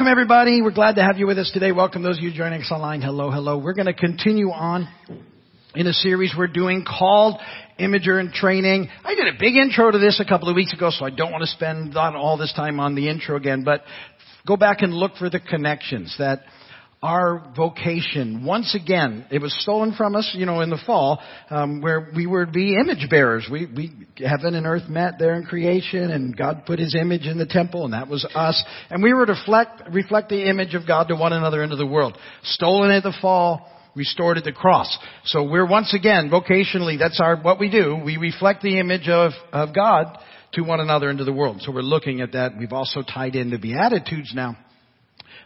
Welcome everybody. We're glad to have you with us today. Welcome those of you joining us online. Hello, hello. We're going to continue on in a series we're doing called Imager in Training. I did a big intro to this a couple of weeks ago, so I don't want to spend all this time on the intro again, but go back and look for the connections that our vocation. Once again, it was stolen from us, you know, in the fall, um, where we were to be image bearers. We, we, heaven and earth met there in creation, and God put His image in the temple, and that was us. And we were to reflect, reflect the image of God to one another into the world. Stolen at the fall, restored at the cross. So we're once again, vocationally, that's our, what we do. We reflect the image of, of God to one another into the world. So we're looking at that. We've also tied in the Beatitudes now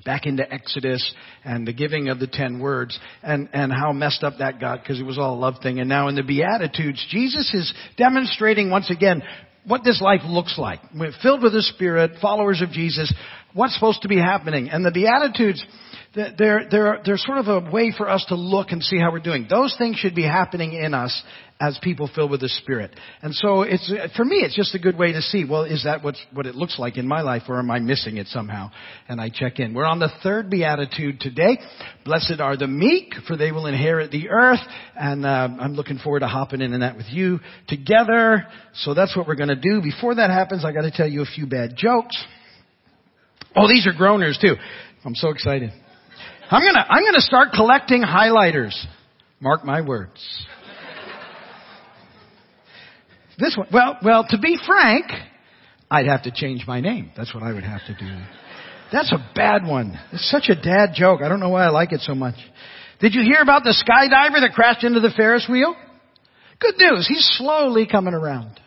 back into Exodus and the giving of the ten words and, and how messed up that got because it was all a love thing. And now in the Beatitudes, Jesus is demonstrating once again what this life looks like. We're filled with the Spirit, followers of Jesus, what's supposed to be happening. And the Beatitudes, they're, they're, they're sort of a way for us to look and see how we're doing. Those things should be happening in us as people filled with the Spirit. And so it's, for me, it's just a good way to see, well, is that what's, what it looks like in my life or am I missing it somehow? And I check in. We're on the third beatitude today. Blessed are the meek, for they will inherit the earth. And uh, I'm looking forward to hopping in and that with you together. So that's what we're going to do. Before that happens, I got to tell you a few bad jokes. Oh, these are groaners too. I'm so excited. I'm gonna, I'm gonna start collecting highlighters. Mark my words. This one, well, well, to be frank, I'd have to change my name. That's what I would have to do. That's a bad one. It's such a dad joke. I don't know why I like it so much. Did you hear about the skydiver that crashed into the Ferris wheel? Good news. He's slowly coming around.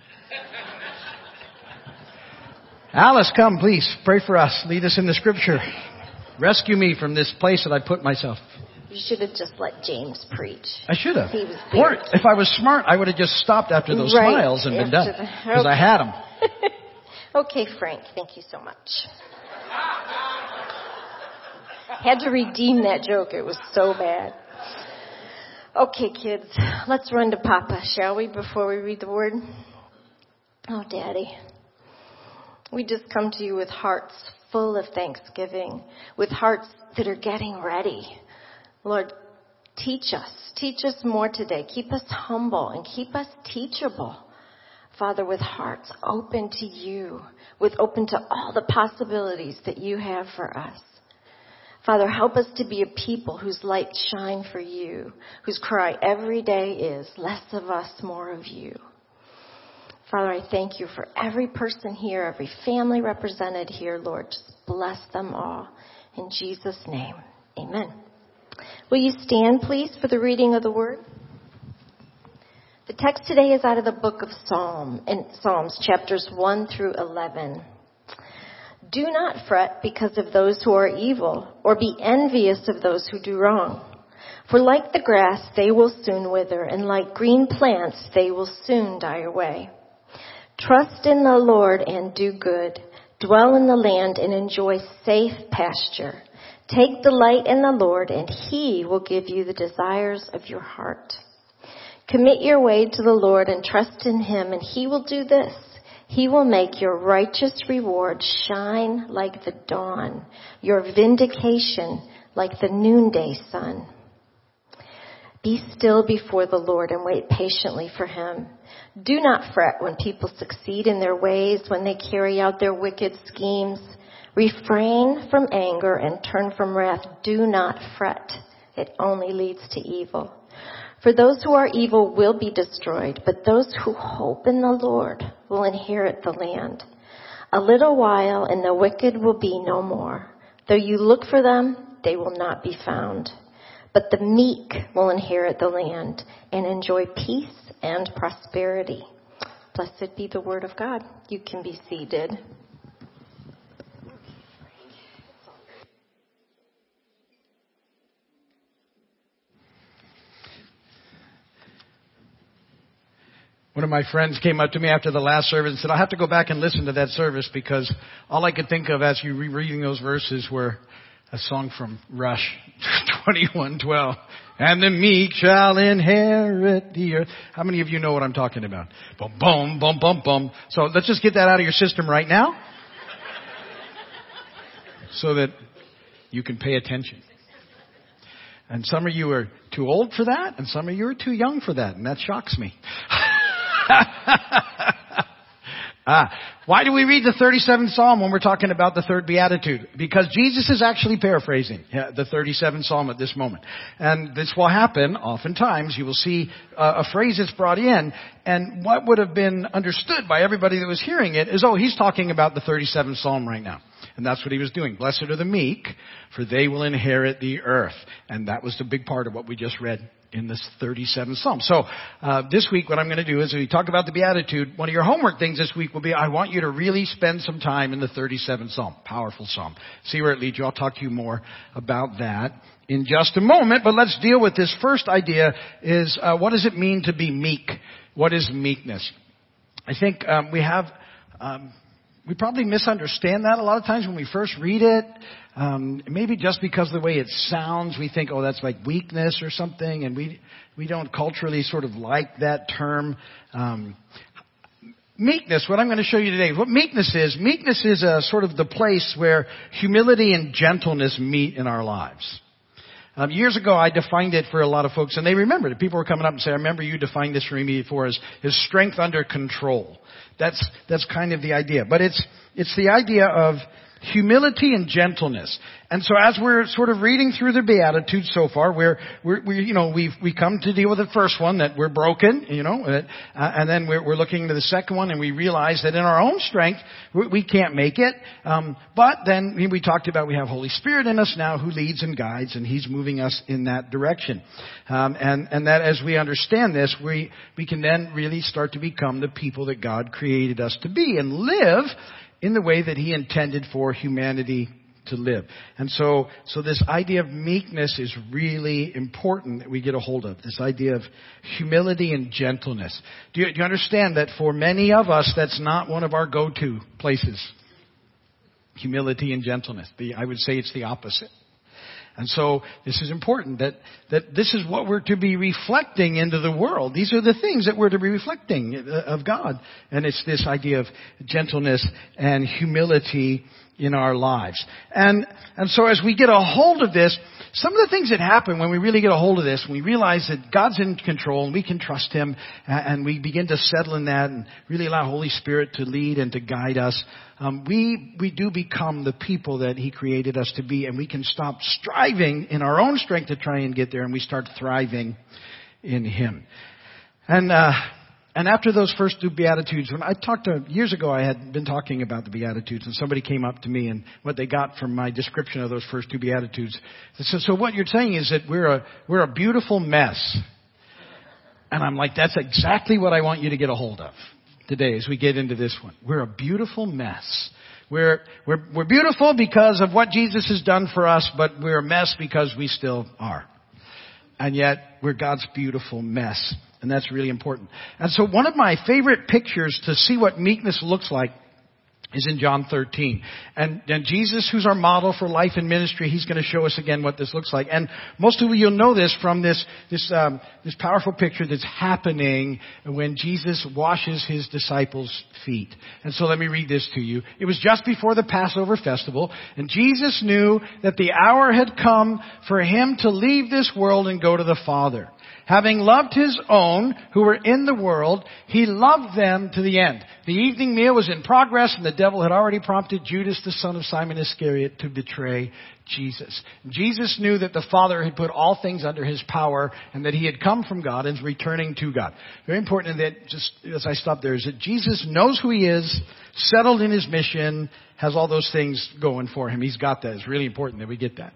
Alice, come please. Pray for us. Lead us in the scripture. Rescue me from this place that I put myself. You should have just let James preach. I should have. Or if I was smart, I would have just stopped after those right. smiles and been done. After Because I had them. okay, Frank, thank you so much. Had to redeem that joke. It was so bad. Okay, kids, let's run to Papa, shall we, before we read the word? Oh, Daddy. We just come to you with hearts full of thanksgiving, with hearts that are getting ready. Lord, teach us. Teach us more today. Keep us humble and keep us teachable. Father, with hearts open to you, with open to all the possibilities that you have for us. Father, help us to be a people whose light shine for you, whose cry every day is less of us, more of you. Father, I thank you for every person here, every family represented here, Lord. Just bless them all. In Jesus' name, amen. Will you stand, please, for the reading of the word? The text today is out of the book of Psalm, in Psalms, chapters 1 through 11. Do not fret because of those who are evil, or be envious of those who do wrong. For like the grass, they will soon wither, and like green plants, they will soon die away. Trust in the Lord and do good. Dwell in the land and enjoy safe pasture. Take delight in the Lord and he will give you the desires of your heart. Commit your way to the Lord and trust in him and he will do this. He will make your righteous reward shine like the dawn, your vindication like the noonday sun. Be still before the Lord and wait patiently for him. Do not fret when people succeed in their ways, when they carry out their wicked schemes. Refrain from anger and turn from wrath. Do not fret. It only leads to evil. For those who are evil will be destroyed, but those who hope in the Lord will inherit the land. A little while and the wicked will be no more. Though you look for them, they will not be found. But the meek will inherit the land and enjoy peace and prosperity. Blessed be the word of God. You can be seated. One of my friends came up to me after the last service and said, I'll have to go back and listen to that service because all I could think of as you were reading those verses were a song from Rush 2112. And the meek shall inherit the earth. How many of you know what I'm talking about? Boom, boom, boom, boom, boom. So let's just get that out of your system right now. So that you can pay attention. And some of you are too old for that, and some of you are too young for that, and that shocks me. Ah, why do we read the 37th Psalm when we're talking about the third beatitude? Because Jesus is actually paraphrasing the 37th Psalm at this moment. And this will happen oftentimes. You will see uh, a phrase that's brought in, and what would have been understood by everybody that was hearing it is, oh, he's talking about the 37th Psalm right now. And that's what he was doing. Blessed are the meek, for they will inherit the earth. And that was the big part of what we just read in this 37th Psalm. So uh, this week, what I'm going to do is we talk about the Beatitude. One of your homework things this week will be I want you to really spend some time in the 37th Psalm. Powerful Psalm. See where it leads you. I'll talk to you more about that in just a moment. But let's deal with this first idea: is uh, what does it mean to be meek? What is meekness? I think um, we have. Um, we probably misunderstand that a lot of times when we first read it. Um, maybe just because of the way it sounds, we think, oh, that's like weakness or something, and we we don't culturally sort of like that term. Um, meekness, what I'm going to show you today, what meekness is, meekness is a sort of the place where humility and gentleness meet in our lives. Um, years ago, I defined it for a lot of folks, and they remembered it. People were coming up and saying, "I remember you defined this for me before as, as strength under control." That's, that's kind of the idea. But it's, it's the idea of humility and gentleness. And so as we're sort of reading through the Beatitudes so far, we're, we're, we, you know, we've, we come to deal with the first one that we're broken, you know, uh, and then we're, we're looking to the second one and we realize that in our own strength, we, we can't make it. Um, but then we talked about we have Holy Spirit in us now who leads and guides and He's moving us in that direction. Um, and, and that as we understand this, we, we can then really start to become the people that God created us to be and live in the way that he intended for humanity to live. And so, so this idea of meekness is really important that we get a hold of. This idea of humility and gentleness. Do you, do you understand that for many of us, that's not one of our go-to places? Humility and gentleness. The, I would say it's the opposite. And so this is important that, that this is what we're to be reflecting into the world. These are the things that we're to be reflecting uh, of God. And it's this idea of gentleness and humility in our lives. And, and so as we get a hold of this, some of the things that happen when we really get a hold of this, we realize that God's in control and we can trust Him and we begin to settle in that and really allow Holy Spirit to lead and to guide us, um, we, we do become the people that He created us to be and we can stop striving in our own strength to try and get there and we start thriving in Him. And, uh, and after those first two Beatitudes, when I talked to, years ago I had been talking about the Beatitudes and somebody came up to me and what they got from my description of those first two Beatitudes. They said, so what you're saying is that we're a, we're a beautiful mess. And I'm like, that's exactly what I want you to get a hold of today as we get into this one. We're a beautiful mess. We're, we're, we're beautiful because of what Jesus has done for us, but we're a mess because we still are. And yet, we're God's beautiful mess. And that's really important. And so one of my favorite pictures to see what meekness looks like is in John 13. And, and Jesus, who's our model for life and ministry, he's going to show us again what this looks like. And most of you, you'll know this from this, this, um, this powerful picture that's happening when Jesus washes his disciples' feet. And so let me read this to you. It was just before the Passover festival, and Jesus knew that the hour had come for him to leave this world and go to the Father. Having loved his own who were in the world, he loved them to the end. The evening meal was in progress and the devil had already prompted Judas, the son of Simon Iscariot, to betray Jesus. Jesus knew that the Father had put all things under his power and that he had come from God and is returning to God. Very important that just as I stop there is that Jesus knows who he is, settled in his mission, has all those things going for him. He's got that. It's really important that we get that.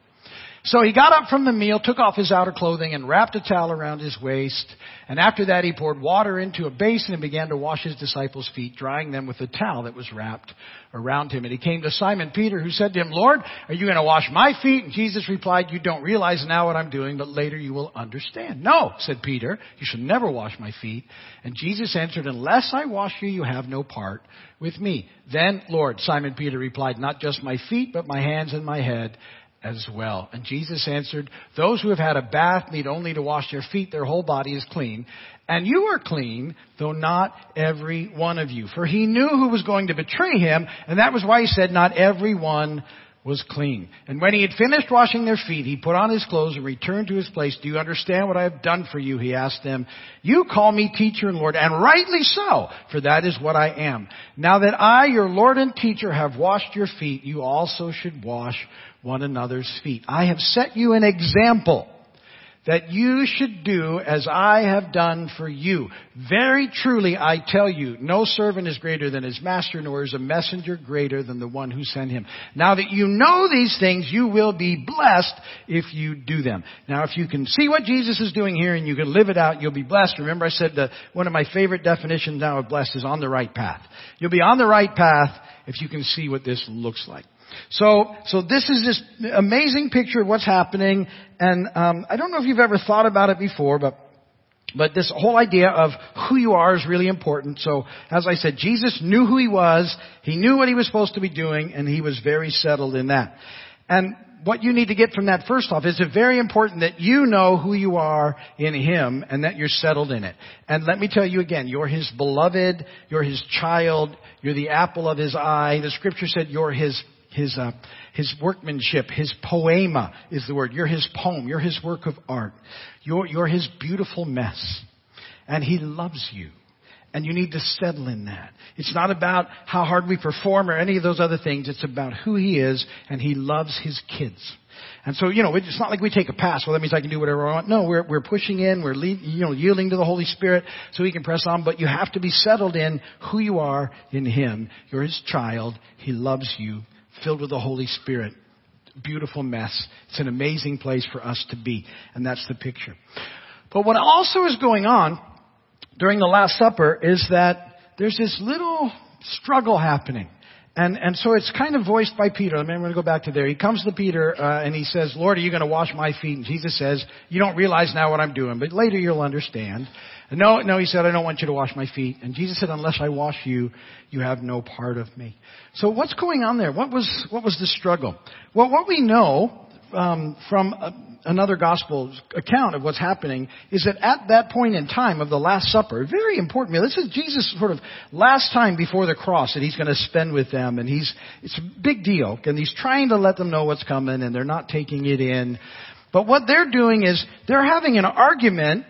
So he got up from the meal, took off his outer clothing, and wrapped a towel around his waist. And after that, he poured water into a basin and began to wash his disciples' feet, drying them with the towel that was wrapped around him. And he came to Simon Peter, who said to him, Lord, are you going to wash my feet? And Jesus replied, You don't realize now what I'm doing, but later you will understand. No, said Peter, you should never wash my feet. And Jesus answered, Unless I wash you, you have no part with me. Then, Lord, Simon Peter replied, Not just my feet, but my hands and my head as well. And Jesus answered, Those who have had a bath need only to wash their feet, their whole body is clean. And you are clean, though not every one of you. For he knew who was going to betray him, and that was why he said, Not every one was clean. And when he had finished washing their feet, he put on his clothes and returned to his place. Do you understand what I have done for you? He asked them. You call me teacher and Lord, and rightly so, for that is what I am. Now that I, your Lord and teacher, have washed your feet, you also should wash one another's feet. I have set you an example that you should do as I have done for you. Very truly I tell you, no servant is greater than his master, nor is a messenger greater than the one who sent him. Now that you know these things, you will be blessed if you do them. Now if you can see what Jesus is doing here and you can live it out, you'll be blessed. Remember I said that one of my favorite definitions now of blessed is on the right path. You'll be on the right path if you can see what this looks like. So, so this is this amazing picture of what's happening, and um, I don't know if you've ever thought about it before, but but this whole idea of who you are is really important. So, as I said, Jesus knew who he was, he knew what he was supposed to be doing, and he was very settled in that. And what you need to get from that first off is it's very important that you know who you are in Him and that you're settled in it. And let me tell you again, you're His beloved, you're His child, you're the apple of His eye. The scripture said you're His his uh, his workmanship, his poiema is the word. You're his poem. You're his work of art. You're you're his beautiful mess, and he loves you. And you need to settle in that. It's not about how hard we perform or any of those other things. It's about who he is, and he loves his kids. And so, you know, it's not like we take a pass. Well, that means I can do whatever I want. No, we're, we're pushing in, we're lead, you know, yielding to the Holy Spirit so we can press on, but you have to be settled in who you are in Him. You're His child. He loves you filled with the Holy Spirit. Beautiful mess. It's an amazing place for us to be. And that's the picture. But what also is going on during the Last Supper is that there's this little struggle happening. And, and so it's kind of voiced by Peter. I'm going to go back to there. He comes to Peter uh, and he says, Lord, are you going to wash my feet? And Jesus says, you don't realize now what I'm doing, but later you'll understand. And no, no, he said, I don't want you to wash my feet. And Jesus said, unless I wash you, you have no part of me. So what's going on there? What was, what was the struggle? Well, what we know um, from a, another gospel account of what's happening is that at that point in time of the Last Supper, very important meal. This is Jesus' sort of last time before the cross that he's going to spend with them, and he's it's a big deal, and he's trying to let them know what's coming, and they're not taking it in. But what they're doing is they're having an argument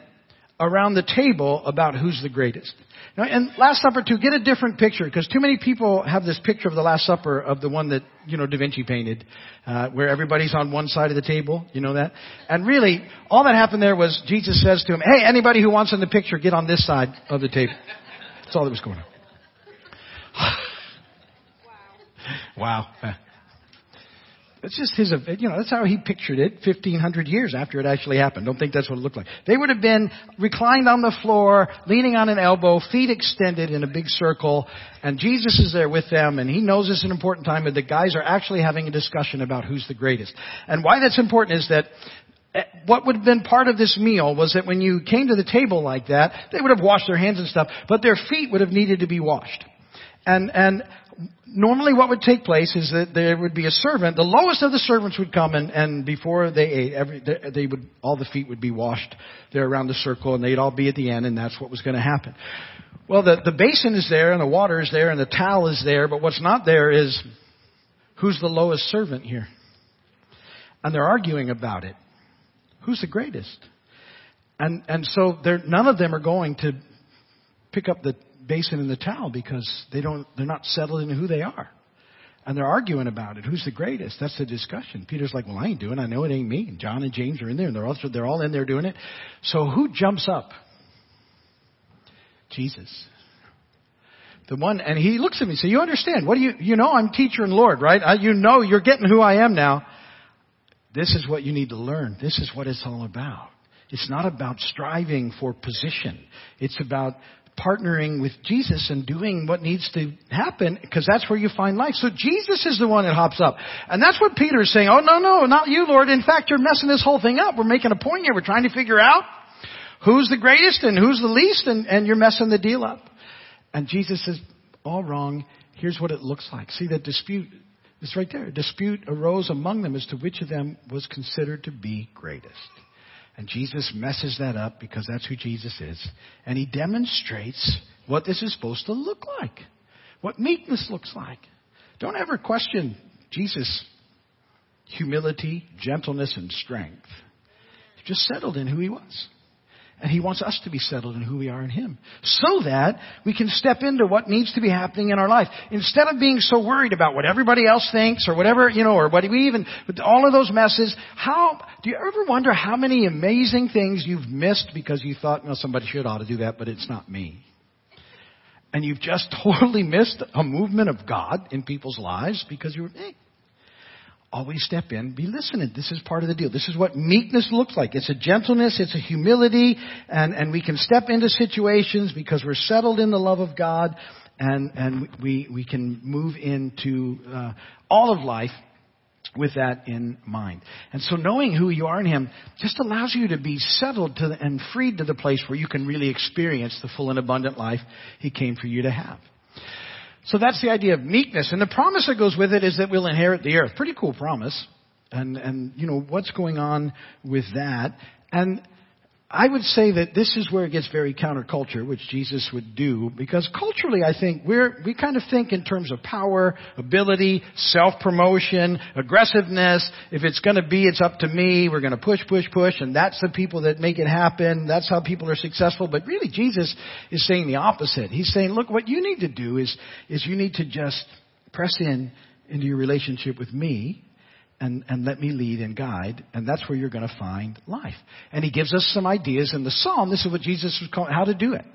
around the table about who's the greatest. Now, and Last Supper too, get a different picture because too many people have this picture of the Last Supper of the one that you know Da Vinci painted, uh, where everybody's on one side of the table. You know that, and really all that happened there was Jesus says to him, "Hey, anybody who wants in the picture, get on this side of the table." That's all that was going on. wow. wow. It's just his, you know, that's how he pictured it 1500 years after it actually happened. Don't think that's what it looked like. They would have been reclined on the floor, leaning on an elbow, feet extended in a big circle, and Jesus is there with them, and he knows it's an important time, and the guys are actually having a discussion about who's the greatest. And why that's important is that eh, what would have been part of this meal was that when you came to the table like that, they would have washed their hands and stuff, but their feet would have needed to be washed. And, and normally what would take place is that there would be a servant. The lowest of the servants would come and, and before they ate, every, they would, all the feet would be washed there around the circle and they'd all be at the end and that's what was going to happen. Well, the, the basin is there and the water is there and the towel is there, but what's not there is who's the lowest servant here? And they're arguing about it. Who's the greatest? And, and so none of them are going to pick up the basin in the towel because they don't, they're not settled in who they are. And they're arguing about it. Who's the greatest? That's the discussion. Peter's like, well, I ain't doing it. I know it ain't me. And John and James are in there and they're all, they're all in there doing it. So who jumps up? Jesus. The one, and he looks at me and says, you understand, what do you, you know I'm teacher and Lord, right? I, you know you're getting who I am now. This is what you need to learn. This is what it's all about. It's not about striving for position. It's about partnering with Jesus and doing what needs to happen because that's where you find life. So Jesus is the one that hops up. And that's what Peter is saying. Oh, no, no, not you, Lord. In fact, you're messing this whole thing up. We're making a point here. We're trying to figure out who's the greatest and who's the least and, and you're messing the deal up. And Jesus says, all wrong. Here's what it looks like. See that dispute is right there. A dispute arose among them as to which of them was considered to be greatest. And Jesus messes that up because that's who Jesus is. And he demonstrates what this is supposed to look like. What meekness looks like. Don't ever question Jesus' humility, gentleness, and strength. He just settled in who he was. And he wants us to be settled in who we are in him. So that we can step into what needs to be happening in our life. Instead of being so worried about what everybody else thinks or whatever, you know, or what we even, with all of those messes, how, do you ever wonder how many amazing things you've missed because you thought, well, somebody should ought to do that, but it's not me? And you've just totally missed a movement of God in people's lives because you were, eh, always step in, be listening. This is part of the deal. This is what meekness looks like. It's a gentleness, it's a humility, and, and we can step into situations because we're settled in the love of God, and, and we, we can move into uh, all of life with that in mind. And so knowing who you are in Him just allows you to be settled to the, and freed to the place where you can really experience the full and abundant life He came for you to have. So that's the idea of meekness. And the promise that goes with it is that we'll inherit the earth. Pretty cool promise. And, and, you know, what's going on with that? And I would say that this is where it gets very counterculture, which Jesus would do, because culturally I think we're, we kind of think in terms of power, ability, self-promotion, aggressiveness. If it's gonna be, it's up to me. We're gonna push, push, push, and that's the people that make it happen. That's how people are successful. But really Jesus is saying the opposite. He's saying, look, what you need to do is, is you need to just press in into your relationship with me and, and let me lead and guide, and that's where you're going to find life. And he gives us some ideas in the Psalm. This is what Jesus was calling, how to do it.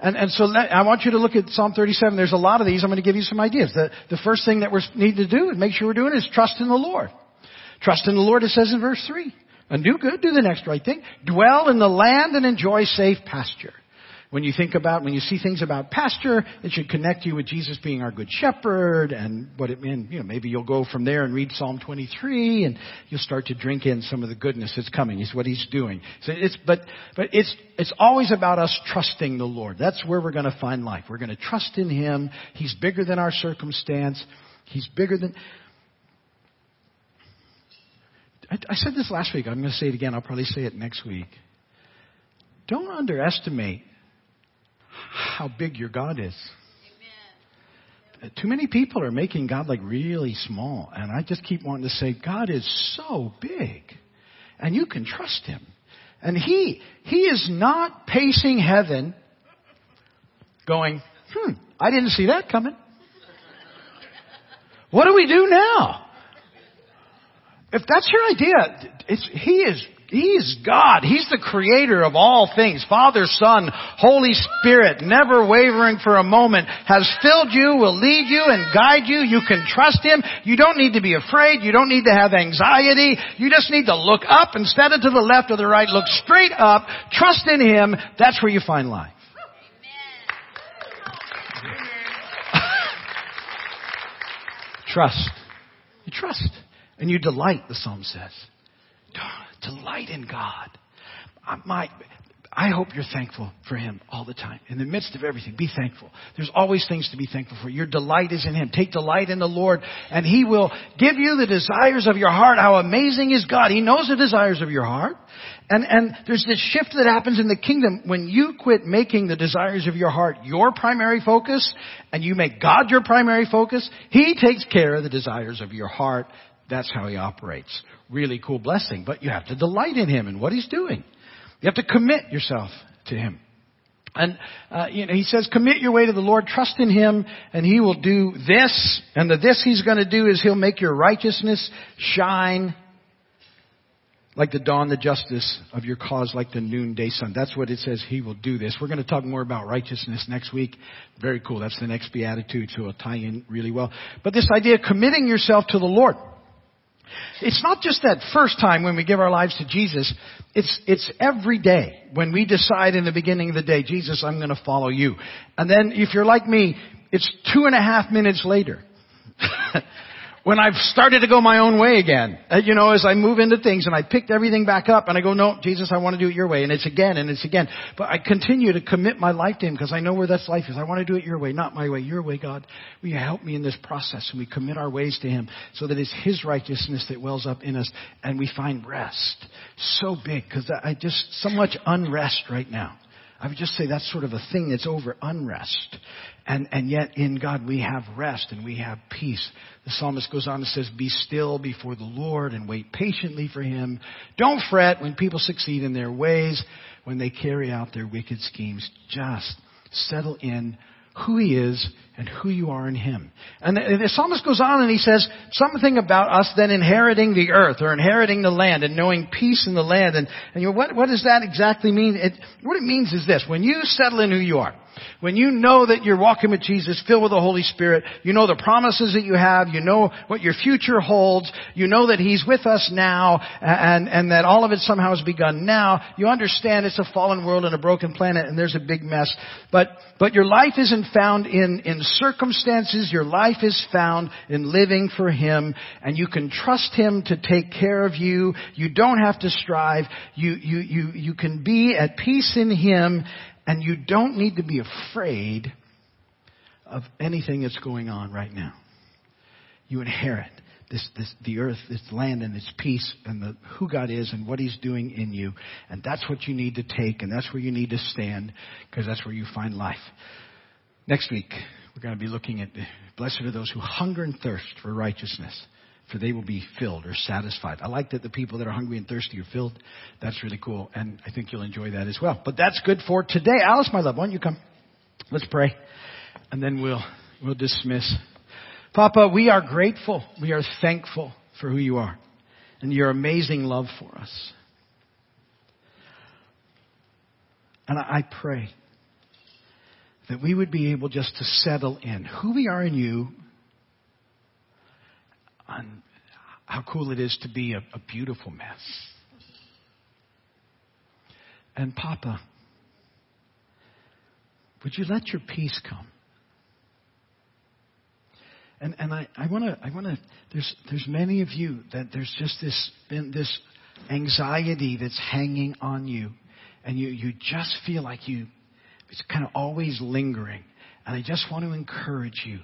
And, and so let, I want you to look at Psalm 37. There's a lot of these. I'm going to give you some ideas. The, the first thing that we need to do and make sure we're doing is trust in the Lord. Trust in the Lord, it says in verse 3. And do good, do the next right thing. Dwell in the land and enjoy safe pasture. When you think about, when you see things about pasture, it should connect you with Jesus being our good shepherd and what it means. You know, maybe you'll go from there and read Psalm 23 and you'll start to drink in some of the goodness that's coming. Is what he's doing. So it's, but, but it's, it's always about us trusting the Lord. That's where we're going to find life. We're going to trust in Him. He's bigger than our circumstance. He's bigger than, I said this last week. I'm going to say it again. I'll probably say it next week. Don't underestimate how big your God is. Amen. Too many people are making God like really small. And I just keep wanting to say, God is so big. And you can trust Him. And He, He is not pacing heaven going, hmm, I didn't see that coming. What do we do now? If that's your idea, it's He is he is God. He's the creator of all things. Father, Son, Holy Spirit, never wavering for a moment, has filled you, will lead you and guide you. You can trust Him. You don't need to be afraid. You don't need to have anxiety. You just need to look up instead of to the left or the right. Look straight up. Trust in Him. That's where you find life. trust. You trust. And you delight, the psalm says. Delight in God. My, I hope you're thankful for Him all the time. In the midst of everything, be thankful. There's always things to be thankful for. Your delight is in Him. Take delight in the Lord, and He will give you the desires of your heart. How amazing is God? He knows the desires of your heart. And, and there's this shift that happens in the kingdom when you quit making the desires of your heart your primary focus, and you make God your primary focus. He takes care of the desires of your heart. That's how He operates really cool blessing, but you have to delight in Him and what He's doing. You have to commit yourself to Him. And uh, you know, he says, commit your way to the Lord, trust in Him, and He will do this. And the this He's going to do is He'll make your righteousness shine like the dawn, the justice of your cause like the noonday sun. That's what it says He will do this. We're going to talk more about righteousness next week. Very cool. That's the next beatitude, so it'll tie in really well. But this idea of committing yourself to the Lord. It's not just that first time when we give our lives to Jesus. It's, it's every day when we decide in the beginning of the day, Jesus, I'm going to follow you. And then if you're like me, it's two and a half minutes later. when I've started to go my own way again. Uh, you know, as I move into things and I picked everything back up and I go, no, Jesus, I want to do it your way. And it's again and it's again. But I continue to commit my life to Him because I know where that's life is. I want to do it your way, not my way, your way, God. Will you help me in this process? And we commit our ways to Him so that it's His righteousness that wells up in us and we find rest. So big because I just, so much unrest right now. I would just say that's sort of a thing that's over unrest. And, and yet in God we have rest and we have peace. The psalmist goes on and says, be still before the Lord and wait patiently for Him. Don't fret when people succeed in their ways, when they carry out their wicked schemes. Just settle in who He is and who you are in Him. And the, the, psalmist goes on and he says something about us then inheriting the earth or inheriting the land and knowing peace in the land. And, and you know, what, what does that exactly mean? It, what it means is this. When you settle in who you are, when you know that you're walking with Jesus, filled with the Holy Spirit, you know the promises that you have, you know what your future holds, you know that He's with us now, and, and that all of it somehow has begun now, you understand it's a fallen world and a broken planet and there's a big mess. But, but your life isn't found in, in circumstances, your life is found in living for Him, and you can trust Him to take care of you. You don't have to strive. You, you, you, you can be at peace in Him, and you don't need to be afraid of anything that's going on right now. You inherit this, this, the earth, this land and its peace and the, who God is and what He's doing in you. And that's what you need to take and that's where you need to stand because that's where you find life. Next week, we're going to be looking at blessed are those who hunger and thirst for righteousness for they will be filled or satisfied. I like that the people that are hungry and thirsty are filled. That's really cool, and I think you'll enjoy that as well. But that's good for today. Alice, my love, why don't you come? Let's pray, and then we'll we'll dismiss. Papa, we are grateful. We are thankful for who you are and your amazing love for us. And I pray that we would be able just to settle in who we are in you on how cool it is to be a, a beautiful mess. And Papa, would you let your peace come? And and I, I wanna I wanna there's there's many of you that there's just this been this anxiety that's hanging on you and you, you just feel like you it's kind of always lingering. And I just want to encourage you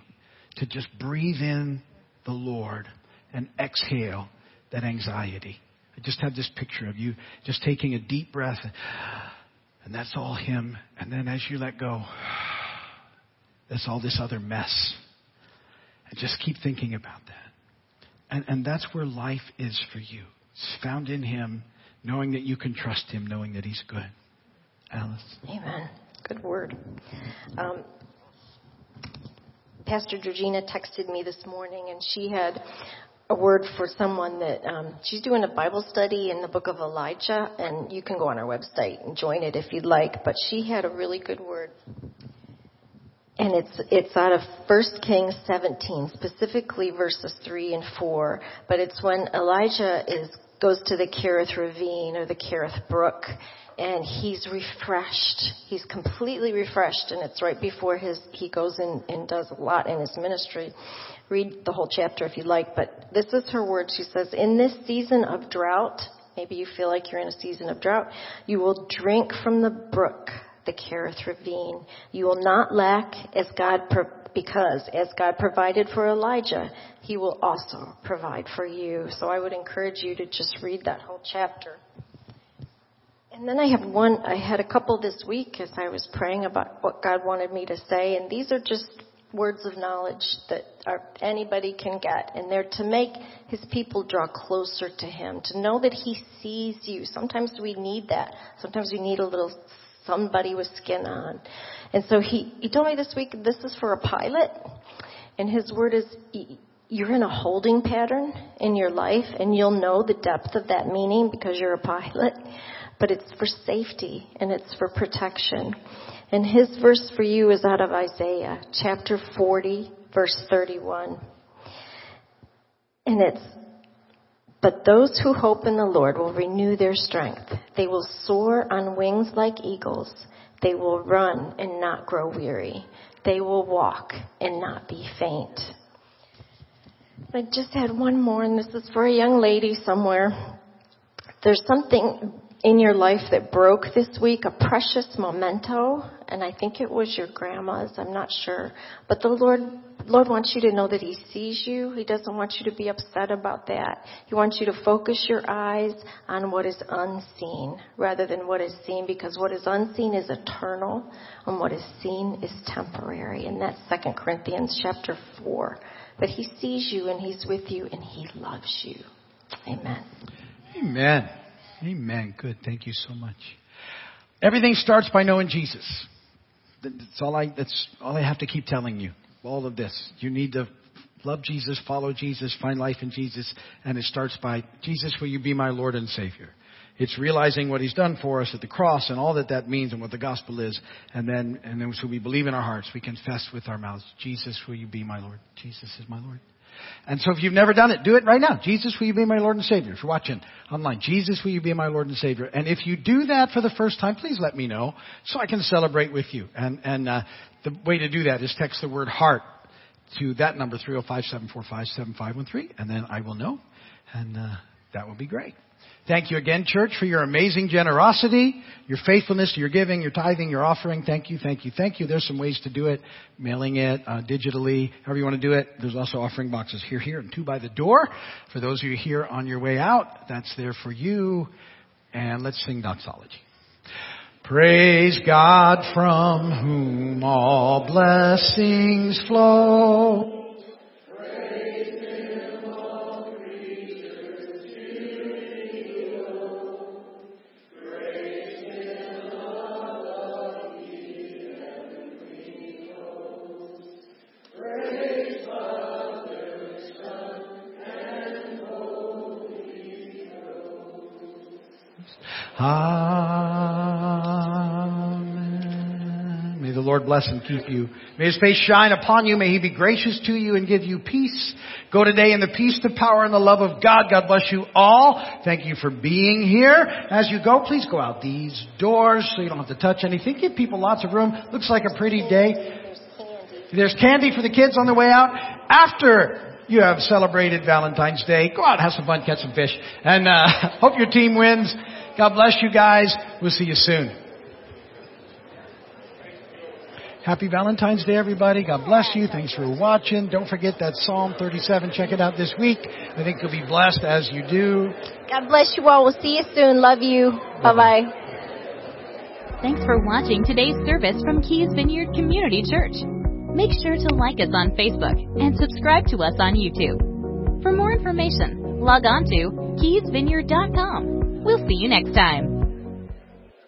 to just breathe in the Lord and exhale that anxiety. I just have this picture of you just taking a deep breath, and that's all Him. And then as you let go, that's all this other mess. And just keep thinking about that. And, and that's where life is for you. It's found in Him, knowing that you can trust Him, knowing that He's good. Alice. Amen. Good word. Um, Pastor Georgina texted me this morning, and she had a word for someone that um, she's doing a Bible study in the book of Elijah, and you can go on our website and join it if you'd like. But she had a really good word, and it's it's out of 1 Kings 17, specifically verses three and four. But it's when Elijah is goes to the Kerith ravine or the Kerith brook, and he's refreshed. He's completely refreshed, and it's right before his he goes in and does a lot in his ministry. Read the whole chapter if you like, but this is her word. She says, "In this season of drought, maybe you feel like you're in a season of drought, you will drink from the brook, the Kerith ravine. You will not lack as God pro- because as God provided for Elijah, He will also provide for you." So I would encourage you to just read that whole chapter. And then I have one, I had a couple this week as I was praying about what God wanted me to say, and these are just words of knowledge that are, anybody can get, and they're to make His people draw closer to Him, to know that He sees you. Sometimes we need that. Sometimes we need a little somebody with skin on. And so He, He told me this week, this is for a pilot, and His word is, you're in a holding pattern in your life, and you'll know the depth of that meaning because you're a pilot but it's for safety and it's for protection. And his verse for you is out of Isaiah chapter 40 verse 31. And it's, but those who hope in the Lord will renew their strength. They will soar on wings like eagles. They will run and not grow weary. They will walk and not be faint. I just had one more, and this is for a young lady somewhere. There's something in your life that broke this week, a precious memento, and I think it was your grandma's, I'm not sure. But the Lord Lord wants you to know that He sees you. He doesn't want you to be upset about that. He wants you to focus your eyes on what is unseen rather than what is seen because what is unseen is eternal and what is seen is temporary. And that's 2 Corinthians chapter 4. But He sees you and He's with you and He loves you. Amen. Amen. Amen. Good. Thank you so much. Everything starts by knowing Jesus. That's all I, that's all I have to keep telling you. All of this. You need to love Jesus, follow Jesus, find life in Jesus, and it starts by, Jesus, will you be my Lord and Savior? It's realizing what He's done for us at the cross and all that that means and what the gospel is. And then, and then so we believe in our hearts. We confess with our mouths, Jesus, will you be my Lord? Jesus is my Lord. And so if you've never done it, do it right now. Jesus, will you be my Lord and Savior? If you're watching online, Jesus, will you be my Lord and Savior? And if you do that for the first time, please let me know so I can celebrate with you. And, and uh, the way to do that is text the word heart to that number, 305-745-7513, and then I will know. And uh, that will be great. Thank you again, church, for your amazing generosity, your faithfulness, your giving, your tithing, your offering. Thank you, thank you, thank you. There's some ways to do it. Mailing it, uh, digitally, however you want to do it. There's also offering boxes here, here, and two by the door. For those of you here on your way out, that's there for you. And let's sing doxology. Praise God from whom all blessings flow. Bless and keep you. May His face shine upon you. May He be gracious to you and give you peace. Go today in the peace, the power, and the love of God. God bless you all. Thank you for being here. As you go, please go out these doors so you don't have to touch anything. Give people lots of room. Looks like a pretty day. There's candy for the kids on the way out. After you have celebrated Valentine's Day, go out, have some fun, catch some fish, and uh, hope your team wins. God bless you guys. We'll see you soon. Happy Valentine's Day, everybody. God bless you. Thanks for watching. Don't forget that Psalm 37. Check it out this week. I think you'll be blessed as you do. God bless you all. We'll see you soon. Love you. Bye bye. Thanks for watching today's service from Keys Vineyard Community Church. Make sure to like us on Facebook and subscribe to us on YouTube. For more information, log on to keysvineyard.com. We'll see you next time.